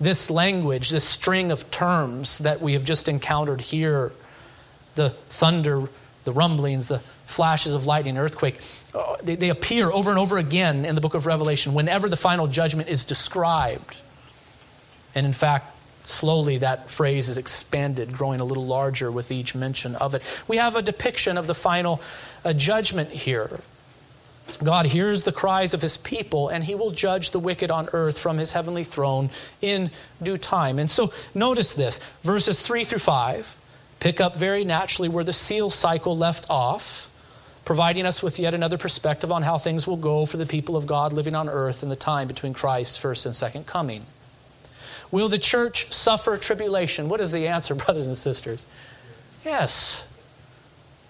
This language, this string of terms that we have just encountered here, the thunder, the rumblings, the flashes of lightning, earthquake, uh, they, they appear over and over again in the book of Revelation whenever the final judgment is described. And in fact, slowly that phrase is expanded, growing a little larger with each mention of it. We have a depiction of the final uh, judgment here. God hears the cries of his people, and he will judge the wicked on earth from his heavenly throne in due time. And so notice this verses 3 through 5 pick up very naturally where the seal cycle left off, providing us with yet another perspective on how things will go for the people of God living on earth in the time between Christ's first and second coming. Will the church suffer tribulation? What is the answer, brothers and sisters? Yes.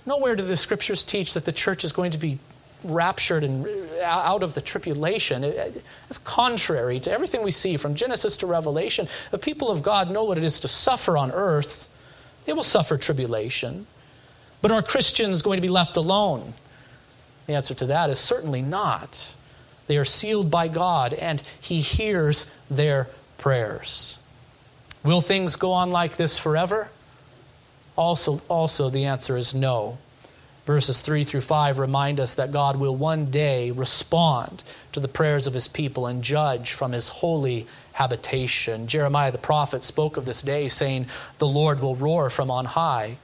Nowhere do the scriptures teach that the church is going to be raptured and uh, out of the tribulation. It's contrary to everything we see from Genesis to Revelation. The people of God know what it is to suffer on earth. They will suffer tribulation. But are Christians going to be left alone? The answer to that is certainly not. They are sealed by God, and He hears their prayers. Will things go on like this forever? Also, also the answer is no verses 3 through 5 remind us that God will one day respond to the prayers of his people and judge from his holy habitation. Jeremiah the prophet spoke of this day, saying, The Lord will roar from on high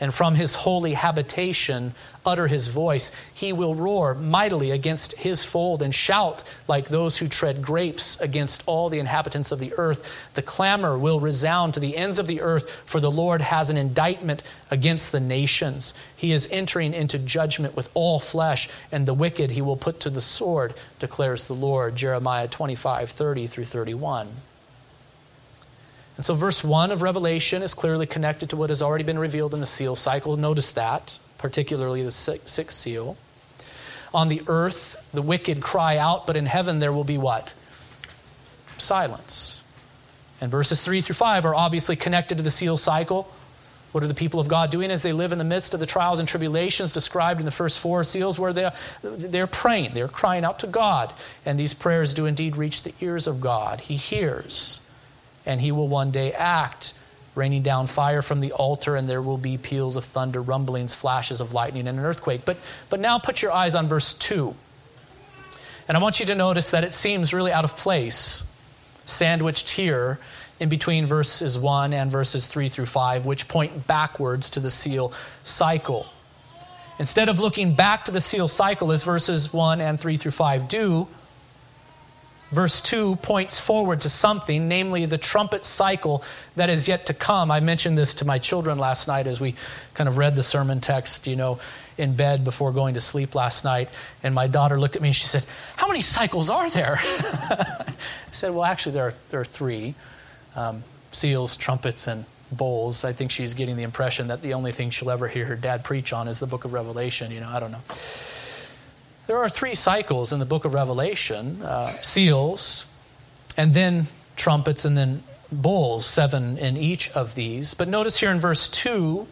and from his holy habitation utter his voice. He will roar mightily against his fold and shout like those who tread grapes against all the inhabitants of the earth. The clamor will resound to the ends of the earth, for the Lord has an indictment against the nations. He is entering into judgment with all flesh, and the wicked he will put to the sword, declares the Lord. Jeremiah 25, 30 through 31. And so, verse 1 of Revelation is clearly connected to what has already been revealed in the seal cycle. Notice that, particularly the sixth seal. On the earth, the wicked cry out, but in heaven there will be what? Silence. And verses 3 through 5 are obviously connected to the seal cycle. What are the people of God doing as they live in the midst of the trials and tribulations described in the first four seals, where they're, they're praying, they're crying out to God. And these prayers do indeed reach the ears of God. He hears and he will one day act, raining down fire from the altar, and there will be peals of thunder, rumblings, flashes of lightning, and an earthquake. But, but now put your eyes on verse 2. And I want you to notice that it seems really out of place, sandwiched here in between verses 1 and verses 3 through 5, which point backwards to the seal cycle. Instead of looking back to the seal cycle as verses 1 and 3 through 5 do, Verse 2 points forward to something, namely the trumpet cycle that is yet to come. I mentioned this to my children last night as we kind of read the sermon text, you know, in bed before going to sleep last night. And my daughter looked at me and she said, How many cycles are there? I said, Well, actually, there are, there are three um, seals, trumpets, and bowls. I think she's getting the impression that the only thing she'll ever hear her dad preach on is the book of Revelation. You know, I don't know. There are three cycles in the book of Revelation uh, seals, and then trumpets, and then bowls, seven in each of these. But notice here in verse 2,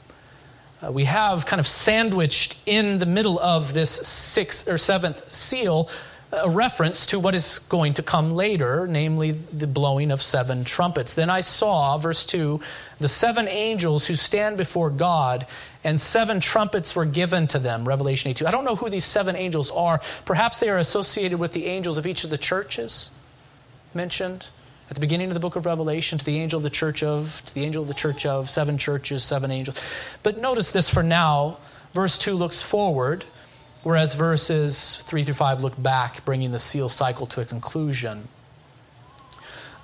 uh, we have kind of sandwiched in the middle of this sixth or seventh seal a reference to what is going to come later, namely the blowing of seven trumpets. Then I saw, verse 2, the seven angels who stand before God, and seven trumpets were given to them. Revelation 8 2. I don't know who these seven angels are. Perhaps they are associated with the angels of each of the churches mentioned at the beginning of the book of Revelation to the angel of the church of, to the angel of the church of, seven churches, seven angels. But notice this for now. Verse 2 looks forward whereas verses 3 through 5 look back, bringing the seal cycle to a conclusion.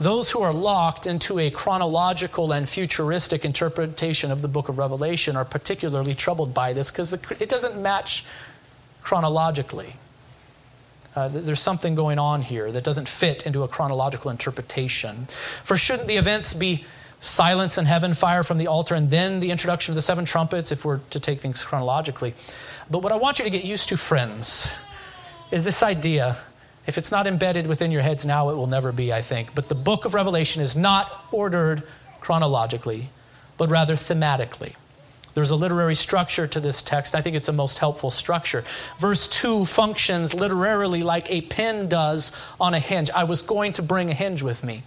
Those who are locked into a chronological and futuristic interpretation of the book of Revelation are particularly troubled by this because it doesn't match chronologically. Uh, there's something going on here that doesn't fit into a chronological interpretation. For shouldn't the events be silence in heaven, fire from the altar, and then the introduction of the seven trumpets, if we're to take things chronologically? But what I want you to get used to, friends, is this idea. If it's not embedded within your heads now, it will never be, I think. But the book of Revelation is not ordered chronologically, but rather thematically. There's a literary structure to this text. I think it's a most helpful structure. Verse 2 functions literarily like a pin does on a hinge. I was going to bring a hinge with me.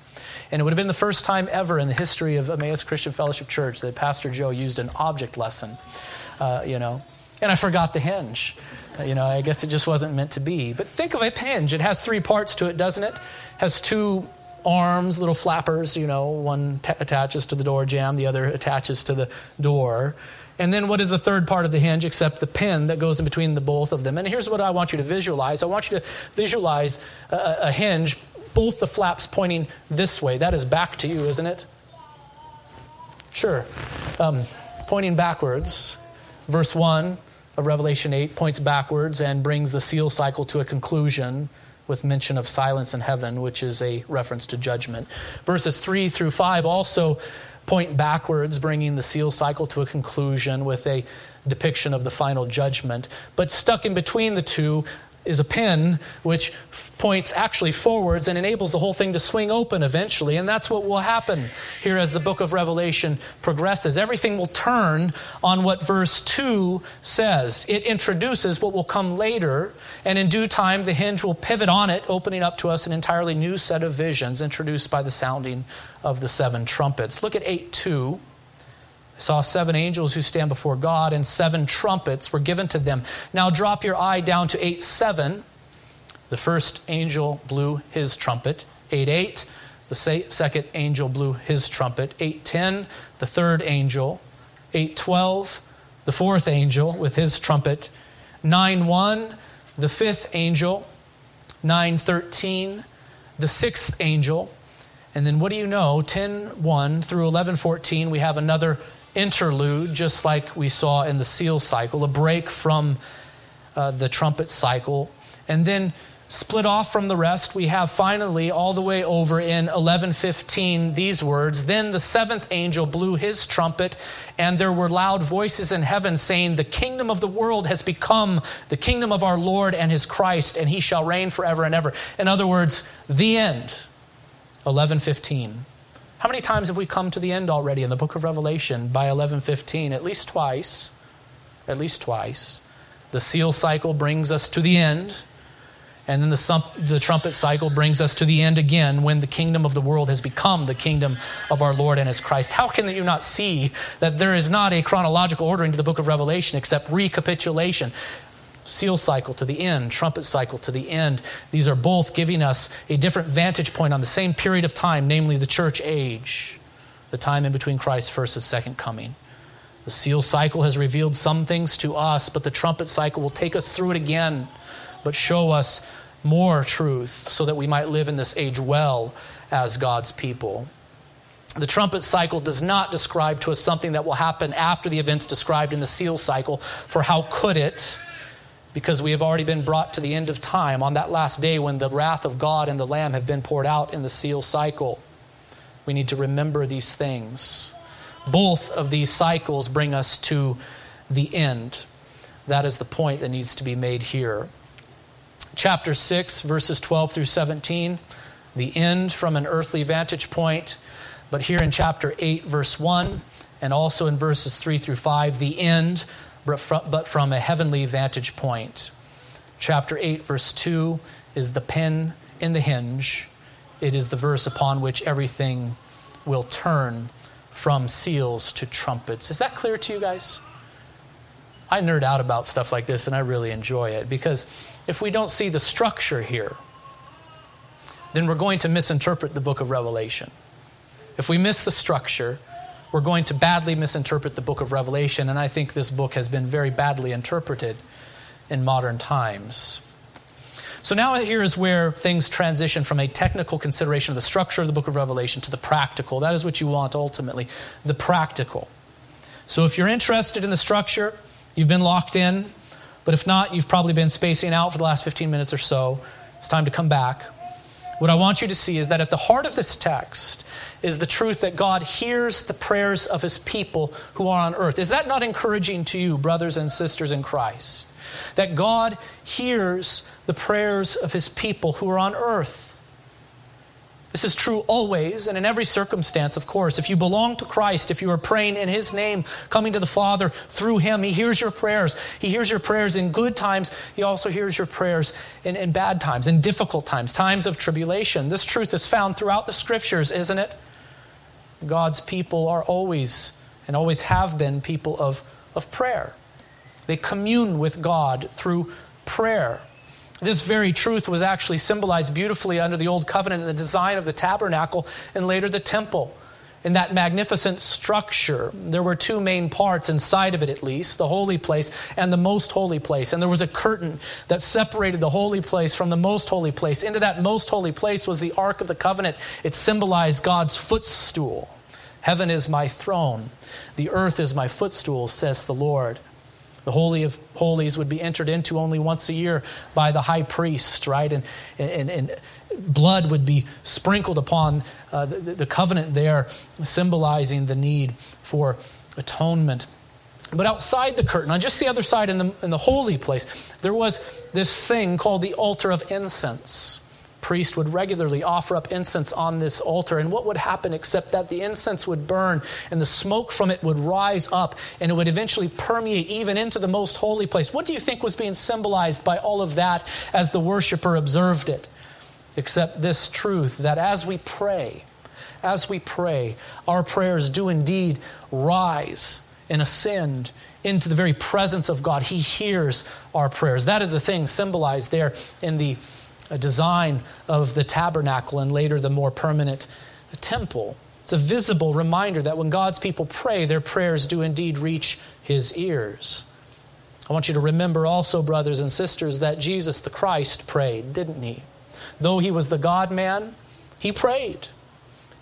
And it would have been the first time ever in the history of Emmaus Christian Fellowship Church that Pastor Joe used an object lesson, uh, you know. And I forgot the hinge. You know, I guess it just wasn't meant to be. But think of a hinge. It has three parts to it, doesn't it? it has two arms, little flappers, you know, one t- attaches to the door jamb, the other attaches to the door. And then what is the third part of the hinge except the pin that goes in between the both of them? And here's what I want you to visualize. I want you to visualize a, a hinge, both the flaps pointing this way. That is back to you, isn't it? Sure. Um, pointing backwards. Verse 1 of Revelation 8 points backwards and brings the seal cycle to a conclusion with mention of silence in heaven, which is a reference to judgment. Verses 3 through 5 also point backwards, bringing the seal cycle to a conclusion with a depiction of the final judgment. But stuck in between the two is a pin which points actually forwards and enables the whole thing to swing open eventually. And that's what will happen here as the book of Revelation progresses. Everything will turn on what verse 2 says. It introduces what will come later, and in due time, the hinge will pivot on it, opening up to us an entirely new set of visions introduced by the sounding of the seven trumpets. Look at 8 2. I saw seven angels who stand before God, and seven trumpets were given to them. Now drop your eye down to 8 7. The first angel blew his trumpet. 8 8. The second angel blew his trumpet. 8 10. The third angel. 8 12. The fourth angel with his trumpet. 9 1. The fifth angel. 9 13. The sixth angel. And then what do you know? 10 1 through 11 14, we have another interlude, just like we saw in the seal cycle, a break from uh, the trumpet cycle. And then split off from the rest, we have finally all the way over in 1115 these words Then the seventh angel blew his trumpet, and there were loud voices in heaven saying, The kingdom of the world has become the kingdom of our Lord and his Christ, and he shall reign forever and ever. In other words, the end. 1115. How many times have we come to the end already in the book of Revelation by 11:15? At least twice. At least twice. The seal cycle brings us to the end, and then the, the trumpet cycle brings us to the end again when the kingdom of the world has become the kingdom of our Lord and his Christ. How can you not see that there is not a chronological ordering to the book of Revelation except recapitulation? Seal cycle to the end, trumpet cycle to the end. These are both giving us a different vantage point on the same period of time, namely the church age, the time in between Christ's first and second coming. The seal cycle has revealed some things to us, but the trumpet cycle will take us through it again, but show us more truth so that we might live in this age well as God's people. The trumpet cycle does not describe to us something that will happen after the events described in the seal cycle, for how could it? Because we have already been brought to the end of time on that last day when the wrath of God and the Lamb have been poured out in the seal cycle. We need to remember these things. Both of these cycles bring us to the end. That is the point that needs to be made here. Chapter 6, verses 12 through 17, the end from an earthly vantage point. But here in chapter 8, verse 1, and also in verses 3 through 5, the end but from a heavenly vantage point. Chapter 8, verse 2 is the pin in the hinge. It is the verse upon which everything will turn from seals to trumpets. Is that clear to you guys? I nerd out about stuff like this and I really enjoy it because if we don't see the structure here, then we're going to misinterpret the book of Revelation. If we miss the structure, we're going to badly misinterpret the book of Revelation, and I think this book has been very badly interpreted in modern times. So now here is where things transition from a technical consideration of the structure of the book of Revelation to the practical. That is what you want ultimately, the practical. So if you're interested in the structure, you've been locked in, but if not, you've probably been spacing out for the last 15 minutes or so. It's time to come back. What I want you to see is that at the heart of this text is the truth that God hears the prayers of his people who are on earth. Is that not encouraging to you, brothers and sisters in Christ? That God hears the prayers of his people who are on earth. This is true always and in every circumstance, of course. If you belong to Christ, if you are praying in His name, coming to the Father through Him, He hears your prayers. He hears your prayers in good times. He also hears your prayers in, in bad times, in difficult times, times of tribulation. This truth is found throughout the Scriptures, isn't it? God's people are always and always have been people of, of prayer. They commune with God through prayer. This very truth was actually symbolized beautifully under the Old Covenant in the design of the tabernacle and later the temple. In that magnificent structure, there were two main parts inside of it, at least the holy place and the most holy place. And there was a curtain that separated the holy place from the most holy place. Into that most holy place was the Ark of the Covenant. It symbolized God's footstool. Heaven is my throne, the earth is my footstool, says the Lord. The Holy of Holies would be entered into only once a year by the high priest, right? And, and, and blood would be sprinkled upon uh, the, the covenant there, symbolizing the need for atonement. But outside the curtain, on just the other side in the, in the holy place, there was this thing called the altar of incense priest would regularly offer up incense on this altar. And what would happen except that the incense would burn and the smoke from it would rise up and it would eventually permeate even into the most holy place? What do you think was being symbolized by all of that as the worshiper observed it? Except this truth that as we pray, as we pray, our prayers do indeed rise and ascend into the very presence of God. He hears our prayers. That is the thing symbolized there in the uh, design of the tabernacle and later the more permanent temple. It's a visible reminder that when God's people pray, their prayers do indeed reach his ears. I want you to remember also, brothers and sisters, that Jesus the Christ prayed, didn't he? Though he was the God man, he prayed.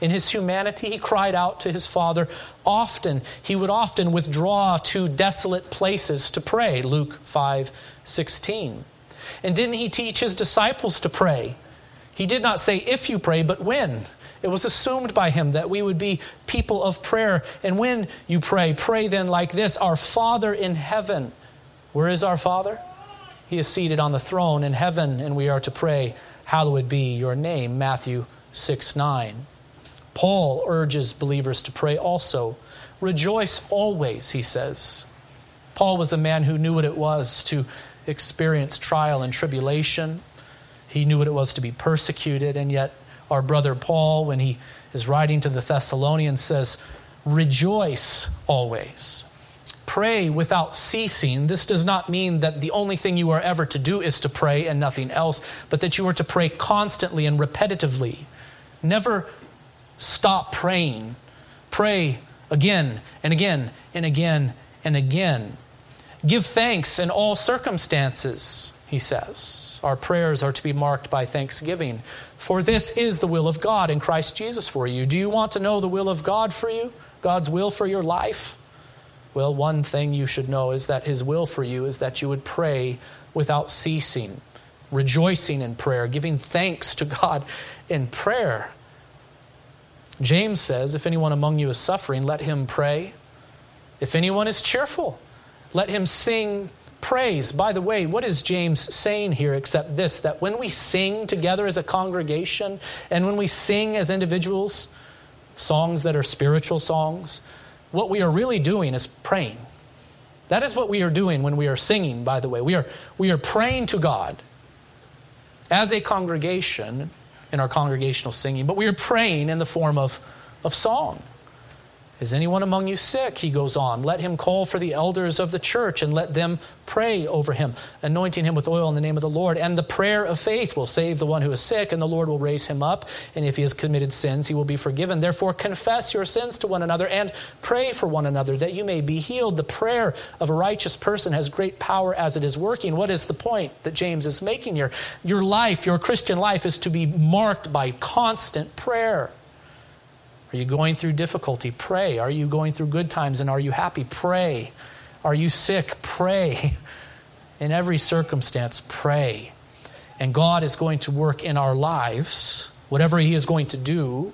In his humanity, he cried out to his Father often. He would often withdraw to desolate places to pray, Luke 5 16. And didn't he teach his disciples to pray? He did not say if you pray, but when. It was assumed by him that we would be people of prayer. And when you pray, pray then like this Our Father in heaven. Where is our Father? He is seated on the throne in heaven, and we are to pray, Hallowed be your name. Matthew 6 9. Paul urges believers to pray also. Rejoice always, he says. Paul was a man who knew what it was to experience trial and tribulation. He knew what it was to be persecuted, and yet our brother Paul, when he is writing to the Thessalonians, says, Rejoice always. Pray without ceasing. This does not mean that the only thing you are ever to do is to pray and nothing else, but that you are to pray constantly and repetitively. Never stop praying. Pray again and again and again and again. Give thanks in all circumstances, he says. Our prayers are to be marked by thanksgiving. For this is the will of God in Christ Jesus for you. Do you want to know the will of God for you? God's will for your life? Well, one thing you should know is that His will for you is that you would pray without ceasing, rejoicing in prayer, giving thanks to God in prayer. James says, If anyone among you is suffering, let him pray. If anyone is cheerful, let him sing praise. By the way, what is James saying here except this that when we sing together as a congregation and when we sing as individuals, songs that are spiritual songs, what we are really doing is praying. That is what we are doing when we are singing, by the way. We are, we are praying to God as a congregation in our congregational singing, but we are praying in the form of, of song. Is anyone among you sick? He goes on. Let him call for the elders of the church and let them pray over him, anointing him with oil in the name of the Lord. And the prayer of faith will save the one who is sick, and the Lord will raise him up. And if he has committed sins, he will be forgiven. Therefore, confess your sins to one another and pray for one another that you may be healed. The prayer of a righteous person has great power as it is working. What is the point that James is making here? Your life, your Christian life, is to be marked by constant prayer. Are you going through difficulty? Pray. Are you going through good times and are you happy? Pray. Are you sick? Pray. In every circumstance, pray. And God is going to work in our lives. Whatever He is going to do,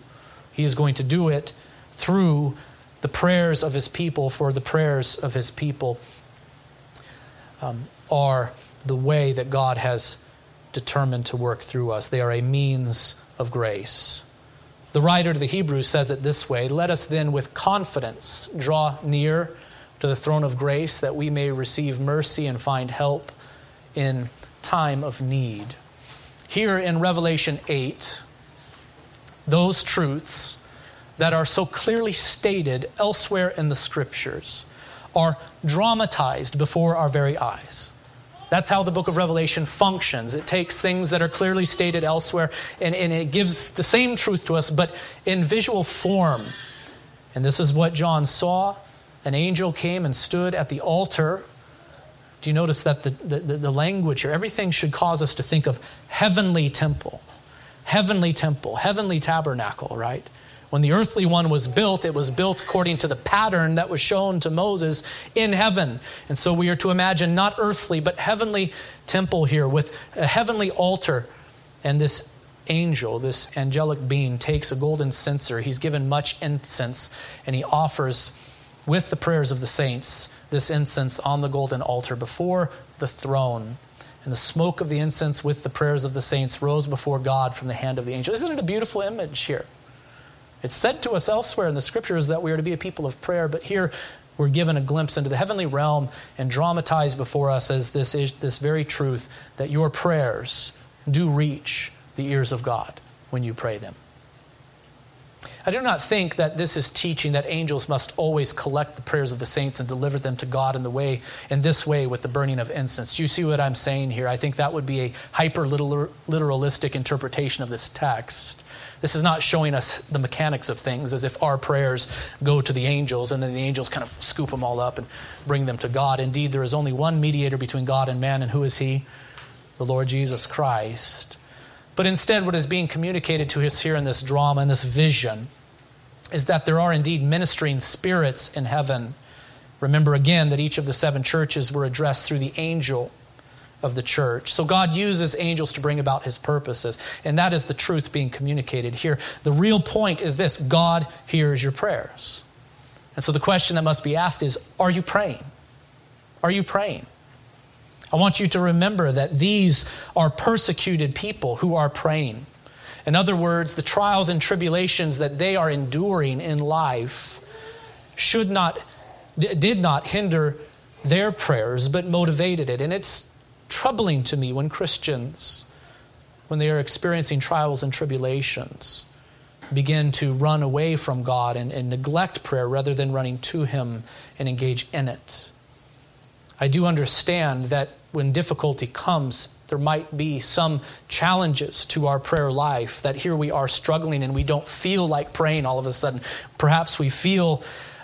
He is going to do it through the prayers of His people, for the prayers of His people um, are the way that God has determined to work through us. They are a means of grace. The writer to the Hebrews says it this way Let us then with confidence draw near to the throne of grace that we may receive mercy and find help in time of need. Here in Revelation 8, those truths that are so clearly stated elsewhere in the scriptures are dramatized before our very eyes. That's how the book of Revelation functions. It takes things that are clearly stated elsewhere and, and it gives the same truth to us, but in visual form. And this is what John saw. An angel came and stood at the altar. Do you notice that the, the, the language here, everything should cause us to think of heavenly temple, heavenly temple, heavenly tabernacle, right? When the earthly one was built, it was built according to the pattern that was shown to Moses in heaven. And so we are to imagine not earthly, but heavenly temple here with a heavenly altar. And this angel, this angelic being, takes a golden censer. He's given much incense, and he offers, with the prayers of the saints, this incense on the golden altar before the throne. And the smoke of the incense with the prayers of the saints rose before God from the hand of the angel. Isn't it a beautiful image here? It's said to us elsewhere in the scriptures that we are to be a people of prayer, but here we're given a glimpse into the heavenly realm and dramatized before us as this, is, this very truth that your prayers do reach the ears of God when you pray them. I do not think that this is teaching that angels must always collect the prayers of the saints and deliver them to God in the way in this way with the burning of incense. Do you see what I'm saying here? I think that would be a hyper literalistic interpretation of this text. This is not showing us the mechanics of things as if our prayers go to the angels and then the angels kind of scoop them all up and bring them to God. Indeed, there is only one mediator between God and man, and who is he? The Lord Jesus Christ. But instead, what is being communicated to us here in this drama, in this vision, is that there are indeed ministering spirits in heaven. Remember again that each of the seven churches were addressed through the angel of the church. So God uses angels to bring about his purposes. And that is the truth being communicated here. The real point is this God hears your prayers. And so the question that must be asked is Are you praying? Are you praying? I want you to remember that these are persecuted people who are praying. In other words, the trials and tribulations that they are enduring in life should not did not hinder their prayers but motivated it. And it's troubling to me when Christians, when they are experiencing trials and tribulations, begin to run away from God and, and neglect prayer rather than running to Him and engage in it. I do understand that when difficulty comes, there might be some challenges to our prayer life, that here we are struggling and we don't feel like praying all of a sudden. Perhaps we feel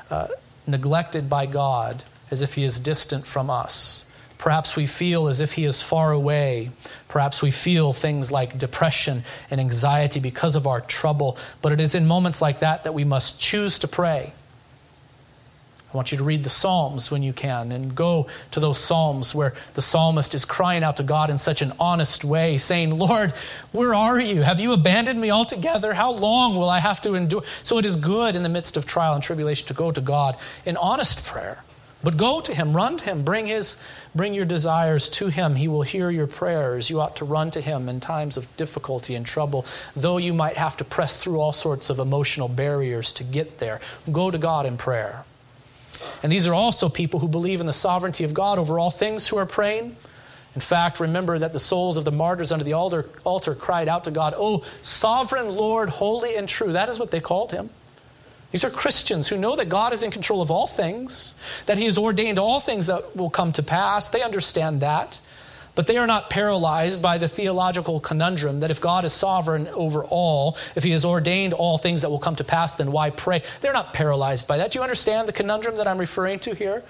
uh, neglected by God as if He is distant from us. Perhaps we feel as if He is far away. Perhaps we feel things like depression and anxiety because of our trouble. But it is in moments like that that we must choose to pray. I want you to read the Psalms when you can and go to those Psalms where the psalmist is crying out to God in such an honest way, saying, Lord, where are you? Have you abandoned me altogether? How long will I have to endure? So it is good in the midst of trial and tribulation to go to God in honest prayer. But go to him, run to him, bring his bring your desires to him. He will hear your prayers. You ought to run to him in times of difficulty and trouble, though you might have to press through all sorts of emotional barriers to get there. Go to God in prayer. And these are also people who believe in the sovereignty of God over all things who are praying. In fact, remember that the souls of the martyrs under the altar, altar cried out to God, Oh, sovereign Lord, holy and true. That is what they called him. These are Christians who know that God is in control of all things, that He has ordained all things that will come to pass. They understand that. But they are not paralyzed by the theological conundrum that if God is sovereign over all, if He has ordained all things that will come to pass, then why pray? They're not paralyzed by that. Do you understand the conundrum that I'm referring to here?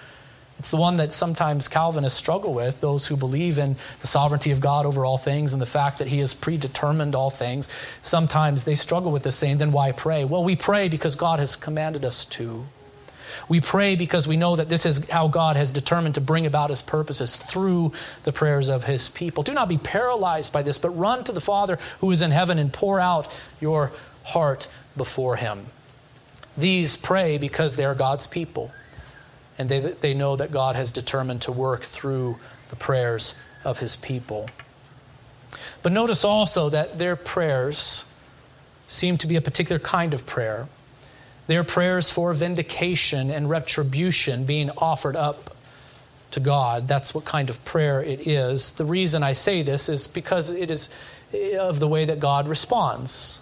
It's the one that sometimes Calvinists struggle with, those who believe in the sovereignty of God over all things and the fact that He has predetermined all things. Sometimes they struggle with this, saying, then why pray? Well, we pray because God has commanded us to. We pray because we know that this is how God has determined to bring about His purposes through the prayers of His people. Do not be paralyzed by this, but run to the Father who is in heaven and pour out your heart before Him. These pray because they are God's people and they, they know that God has determined to work through the prayers of his people. But notice also that their prayers seem to be a particular kind of prayer. Their prayers for vindication and retribution being offered up to God. That's what kind of prayer it is. The reason I say this is because it is of the way that God responds.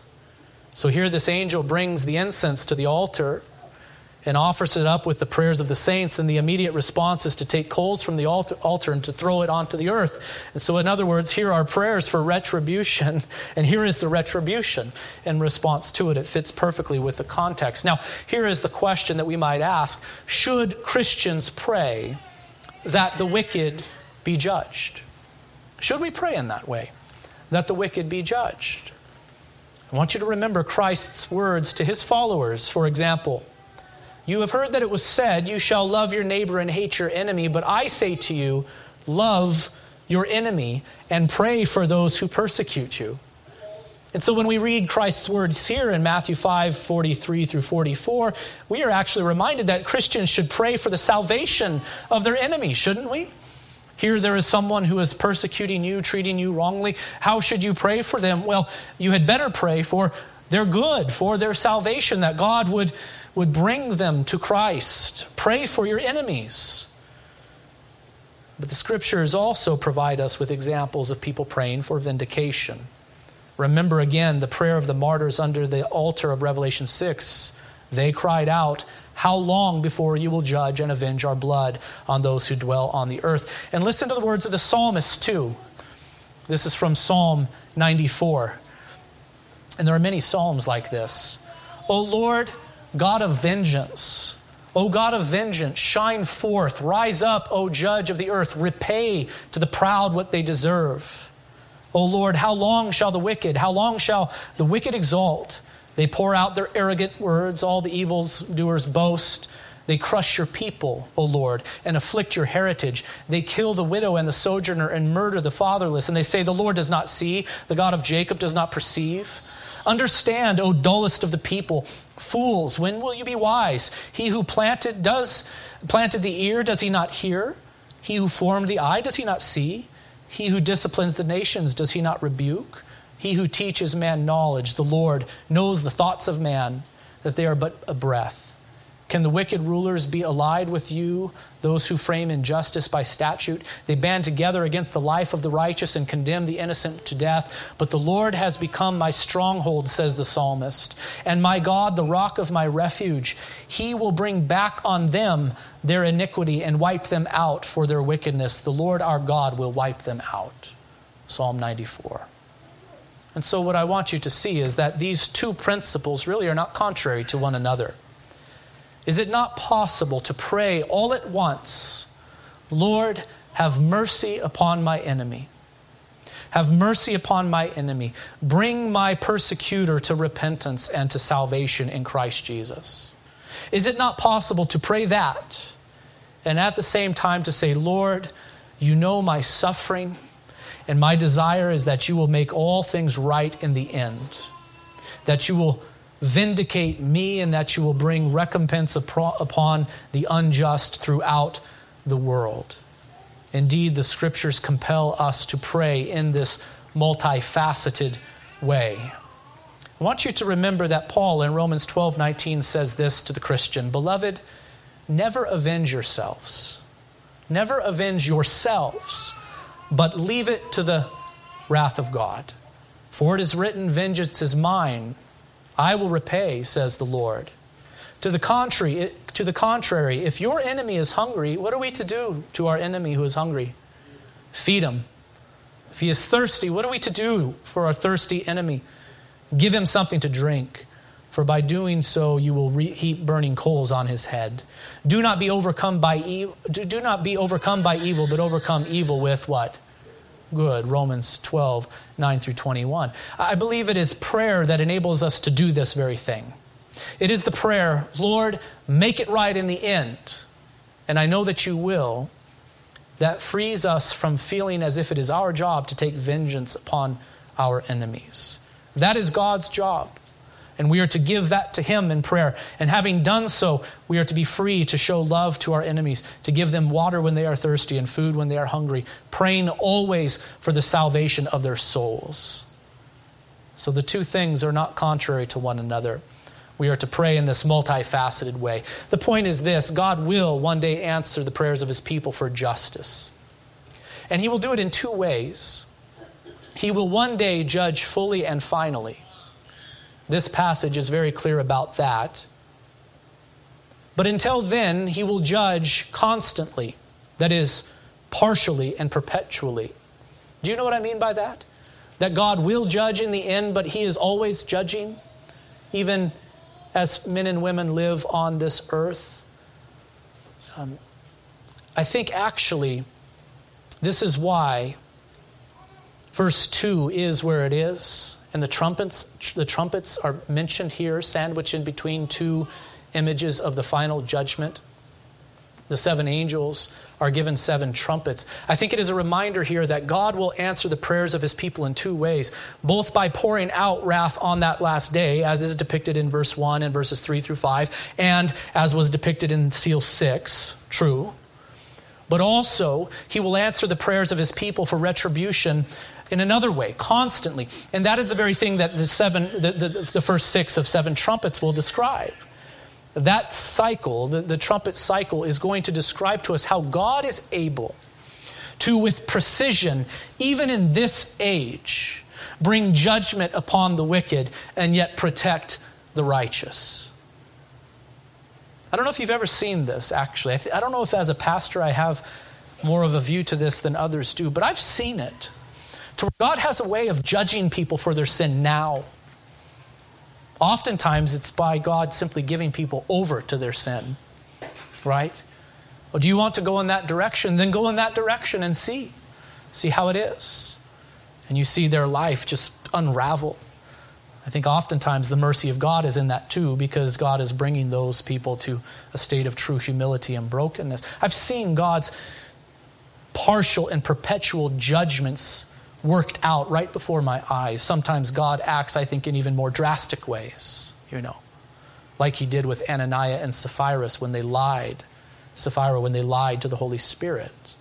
So here, this angel brings the incense to the altar and offers it up with the prayers of the saints, and the immediate response is to take coals from the altar and to throw it onto the earth. And so, in other words, here are prayers for retribution, and here is the retribution in response to it. It fits perfectly with the context. Now, here is the question that we might ask Should Christians pray that the wicked be judged? Should we pray in that way, that the wicked be judged? I want you to remember Christ's words to his followers, for example. You have heard that it was said, You shall love your neighbor and hate your enemy. But I say to you, love your enemy and pray for those who persecute you. And so when we read Christ's words here in Matthew 5 43 through 44, we are actually reminded that Christians should pray for the salvation of their enemies, shouldn't we? Here there is someone who is persecuting you, treating you wrongly. How should you pray for them? Well, you had better pray for their good, for their salvation, that God would would bring them to Christ. Pray for your enemies. But the scriptures also provide us with examples of people praying for vindication. Remember again the prayer of the martyrs under the altar of Revelation 6. They cried out, How long before you will judge and avenge our blood on those who dwell on the earth? And listen to the words of the psalmist, too. This is from Psalm 94. And there are many psalms like this. O Lord, God of vengeance. O God of vengeance, shine forth. Rise up, O judge of the earth. Repay to the proud what they deserve. O Lord, how long shall the wicked, how long shall the wicked exalt? They pour out their arrogant words, all the evildoers boast. They crush your people, O Lord, and afflict your heritage. They kill the widow and the sojourner and murder the fatherless. And they say, The Lord does not see, the God of Jacob does not perceive. Understand, O dullest of the people, fools, when will you be wise? He who planted does planted the ear, does he not hear? He who formed the eye, does he not see? He who disciplines the nations, does he not rebuke? He who teaches man knowledge, the Lord, knows the thoughts of man, that they are but a breath. Can the wicked rulers be allied with you, those who frame injustice by statute? They band together against the life of the righteous and condemn the innocent to death. But the Lord has become my stronghold, says the psalmist, and my God, the rock of my refuge. He will bring back on them their iniquity and wipe them out for their wickedness. The Lord our God will wipe them out. Psalm 94. And so, what I want you to see is that these two principles really are not contrary to one another. Is it not possible to pray all at once, Lord, have mercy upon my enemy? Have mercy upon my enemy. Bring my persecutor to repentance and to salvation in Christ Jesus. Is it not possible to pray that and at the same time to say, Lord, you know my suffering, and my desire is that you will make all things right in the end, that you will vindicate me and that you will bring recompense upon the unjust throughout the world. Indeed, the scriptures compel us to pray in this multifaceted way. I want you to remember that Paul in Romans 12 19 says this to the Christian Beloved, never avenge yourselves. Never avenge yourselves, but leave it to the wrath of God. For it is written, Vengeance is mine, I will repay, says the Lord. To the contrary, to the contrary, if your enemy is hungry, what are we to do to our enemy who is hungry? Feed him. If he is thirsty, what are we to do for our thirsty enemy? Give him something to drink, for by doing so you will re- heap burning coals on his head. Do not be overcome by. Do not be overcome by evil, but overcome evil with what? Good. Romans 12, 9 through 21. I believe it is prayer that enables us to do this very thing. It is the prayer, Lord, make it right in the end. And I know that you will. That frees us from feeling as if it is our job to take vengeance upon our enemies. That is God's job. And we are to give that to Him in prayer. And having done so, we are to be free to show love to our enemies, to give them water when they are thirsty and food when they are hungry, praying always for the salvation of their souls. So the two things are not contrary to one another. We are to pray in this multifaceted way. The point is this God will one day answer the prayers of his people for justice. And he will do it in two ways. He will one day judge fully and finally. This passage is very clear about that. But until then, he will judge constantly, that is, partially and perpetually. Do you know what I mean by that? That God will judge in the end, but he is always judging, even as men and women live on this earth. Um, I think actually, this is why verse 2 is where it is. And the trumpets, the trumpets are mentioned here, sandwiched in between two images of the final judgment. The seven angels are given seven trumpets. I think it is a reminder here that God will answer the prayers of his people in two ways, both by pouring out wrath on that last day, as is depicted in verse 1 and verses 3 through 5, and as was depicted in seal 6, true. But also, he will answer the prayers of his people for retribution in another way, constantly. And that is the very thing that the, seven, the, the, the first six of seven trumpets will describe. That cycle, the, the trumpet cycle, is going to describe to us how God is able to, with precision, even in this age, bring judgment upon the wicked and yet protect the righteous. I don't know if you've ever seen this, actually. I, th- I don't know if, as a pastor, I have more of a view to this than others do, but I've seen it. To where God has a way of judging people for their sin now. Oftentimes, it's by God simply giving people over to their sin, right? Well, do you want to go in that direction? Then go in that direction and see. See how it is. And you see their life just unravel. I think oftentimes the mercy of God is in that too, because God is bringing those people to a state of true humility and brokenness. I've seen God's partial and perpetual judgments worked out right before my eyes. Sometimes God acts, I think, in even more drastic ways, you know, like he did with Ananias and Sapphira when they lied, Sapphira when they lied to the Holy Spirit.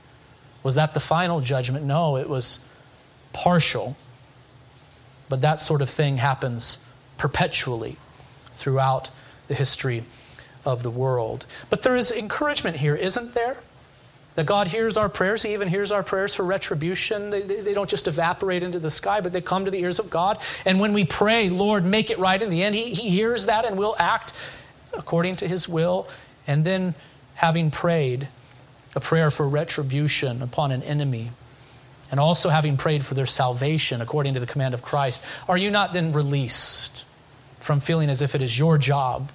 Was that the final judgment? No, it was partial. But that sort of thing happens perpetually throughout the history of the world. But there is encouragement here, isn't there? That God hears our prayers. He even hears our prayers for retribution. They, they, they, don't just evaporate into the sky, but they come to the ears of God. And when we pray, Lord, make it right in the end, He, he hears that and will act according to His will. And then, having prayed a prayer for retribution upon an enemy, and also having prayed for their salvation according to the command of Christ, are you not then released from feeling as if it is your job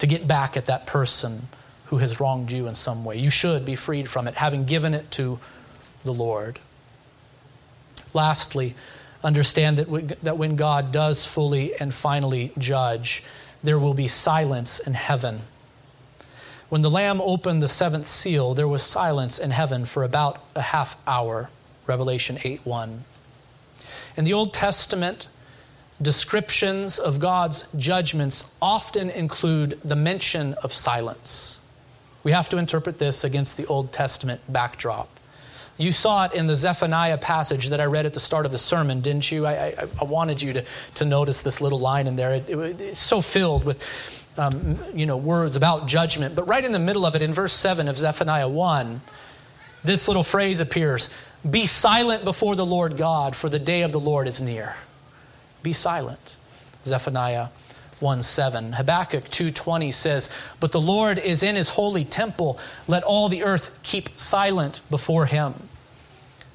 to get back at that person? Who has wronged you in some way. You should be freed from it, having given it to the Lord. Lastly, understand that, that when God does fully and finally judge, there will be silence in heaven. When the Lamb opened the seventh seal, there was silence in heaven for about a half hour. Revelation 8 1. In the Old Testament, descriptions of God's judgments often include the mention of silence. We have to interpret this against the Old Testament backdrop. You saw it in the Zephaniah passage that I read at the start of the sermon, didn't you? I, I, I wanted you to, to notice this little line in there. It, it, it's so filled with um, you know, words about judgment. But right in the middle of it, in verse 7 of Zephaniah 1, this little phrase appears Be silent before the Lord God, for the day of the Lord is near. Be silent. Zephaniah 1 7. Habakkuk 2.20 says, But the Lord is in his holy temple. Let all the earth keep silent before him.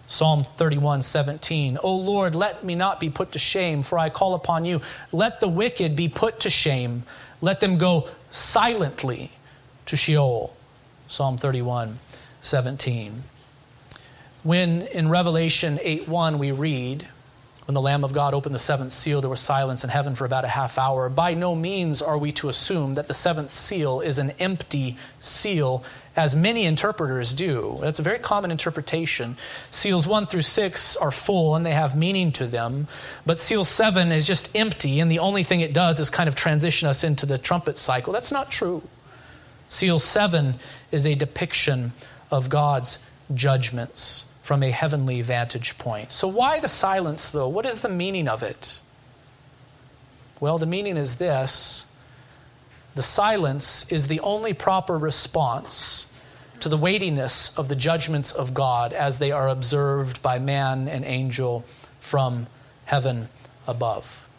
Psalm 31, 17. O Lord, let me not be put to shame, for I call upon you. Let the wicked be put to shame. Let them go silently to Sheol. Psalm 31, 17. When in Revelation 8, 1 we read, when the Lamb of God opened the seventh seal, there was silence in heaven for about a half hour. By no means are we to assume that the seventh seal is an empty seal, as many interpreters do. That's a very common interpretation. Seals one through six are full and they have meaning to them, but seal seven is just empty, and the only thing it does is kind of transition us into the trumpet cycle. That's not true. Seal seven is a depiction of God's judgments from a heavenly vantage point. So, why the silence, though? What is the meaning of it? Well, the meaning is this the silence is the only proper response to the weightiness of the judgments of God as they are observed by man and angel from heaven above.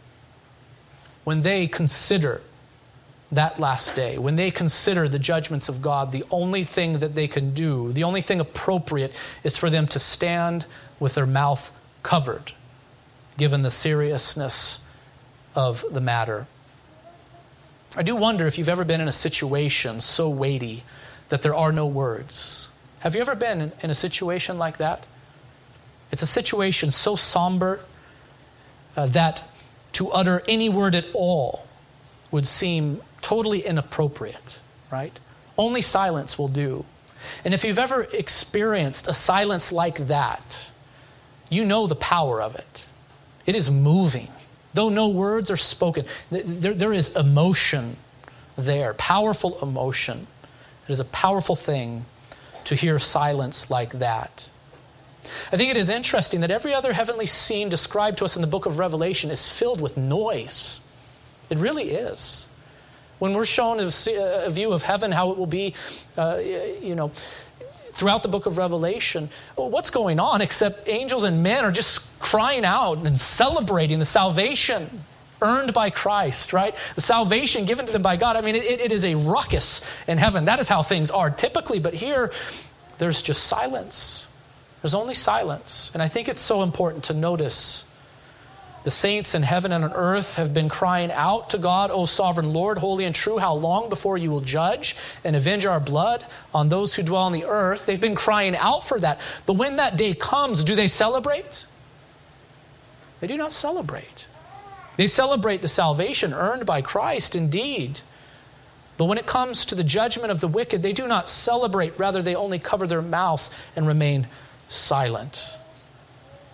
When they consider that last day, when they consider the judgments of God, the only thing that they can do, the only thing appropriate, is for them to stand with their mouth covered, given the seriousness of the matter. I do wonder if you've ever been in a situation so weighty that there are no words. Have you ever been in, a situation like that? It's a situation so somber uh, that to utter any word at all would seem totally inappropriate, right? Only silence will do. And if you've ever experienced a silence like that, you know the power of it. It is moving. Though no words are spoken, there, there is emotion there, powerful emotion. It is a powerful thing to hear silence like that. I think it is interesting that every other heavenly scene described to us in the book of Revelation is filled with noise. It really is. When we're shown a view of heaven, how it will be, uh, you know, throughout the book of Revelation, what's going on except angels and men are just crying out and celebrating the salvation earned by Christ, right? The salvation given to them by God. I mean, it, it is a ruckus in heaven. That is how things are typically, but here there's just silence. There's only silence. And I think it's so important to notice the saints in heaven and on earth have been crying out to God, O sovereign Lord, holy and true, how long before you will judge and avenge our blood on those who dwell on the earth? They've been crying out for that. But when that day comes, do they celebrate? They do not celebrate. They celebrate the salvation earned by Christ, indeed. But when it comes to the judgment of the wicked, they do not celebrate. Rather, they only cover their mouths and remain silent.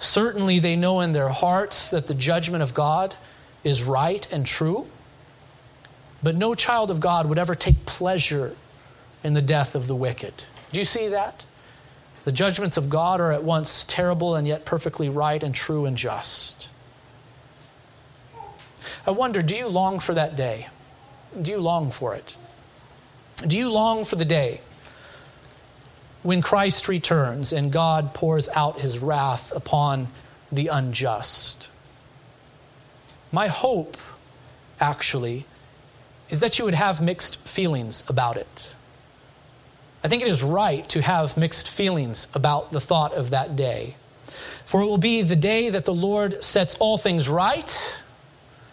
Certainly, they know in their hearts that the judgment of God is right and true. But no child of God would ever take pleasure in the death of the wicked. Do you see that? The judgments of God are at once terrible and yet perfectly right and true and just. I wonder do you long for that day? Do you long for it? Do you long for the day when Christ returns and God pours out his wrath upon the unjust. My hope, actually, is that you would have mixed feelings about it. I think it is right to have mixed feelings about the thought of that day. For it will be the day that the Lord sets all things right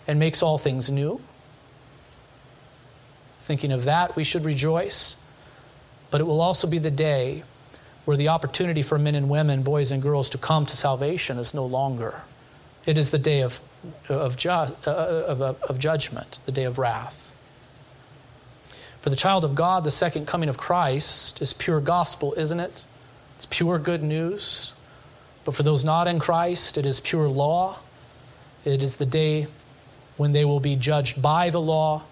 and makes all things new. Thinking of that, we should rejoice but it will also be the day where the opportunity for men and women, boys and girls, to come to salvation is no longer. It is the day of, of, ju- uh, of, of judgment, the day of wrath. For the child of God, the second coming of Christ is pure gospel, isn't it? It's pure good news. But for those not in Christ, it is pure law. It is the day when they will be judged by the law,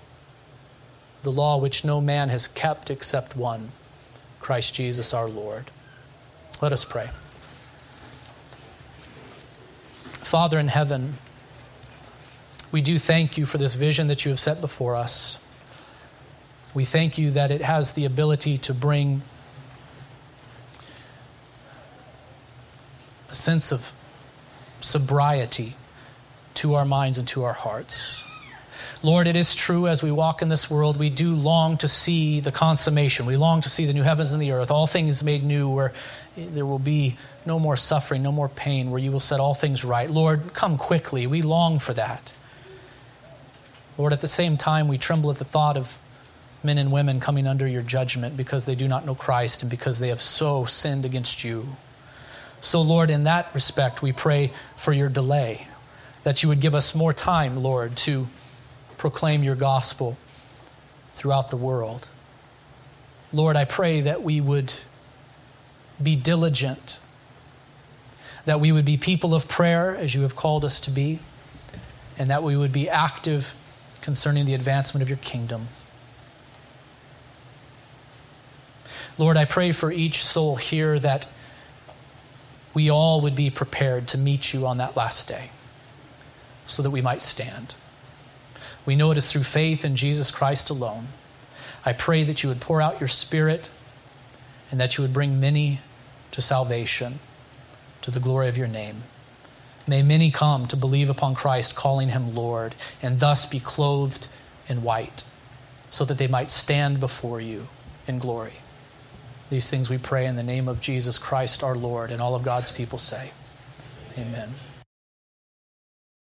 the law which no man has kept except one. Christ Jesus our Lord. Let us pray. Father in heaven, we do thank you for this vision that you have set before us. We thank you that it has the ability to bring a sense of sobriety to our minds and to our hearts. Lord, it is true as we walk in this world, we do long to see the consummation. We long to see the new heavens and the earth, all things made new, where there will be no more suffering, no more pain, where you will set all things right. Lord, come quickly. We long for that. Lord, at the same time, we tremble at the thought of men and women coming under your judgment because they do not know Christ and because they have so sinned against you. So, Lord, in that respect, we pray for your delay, that you would give us more time, Lord, to proclaim your gospel throughout the world. Lord, I pray that we would be diligent, that we would be people of prayer as you have called us to be, and that we would be active concerning the advancement of your kingdom. Lord, I pray for each soul here that we all would be prepared to meet you on that last day so that we might stand. We know it is through faith in Jesus Christ alone. I pray that you would pour out your Spirit and that you would bring many to salvation, to the glory of your name. May many come to believe upon Christ, calling him Lord, and thus be clothed in white, so that they might stand before you in glory. These things we pray in the name of Jesus Christ our Lord, and all of God's people say, Amen.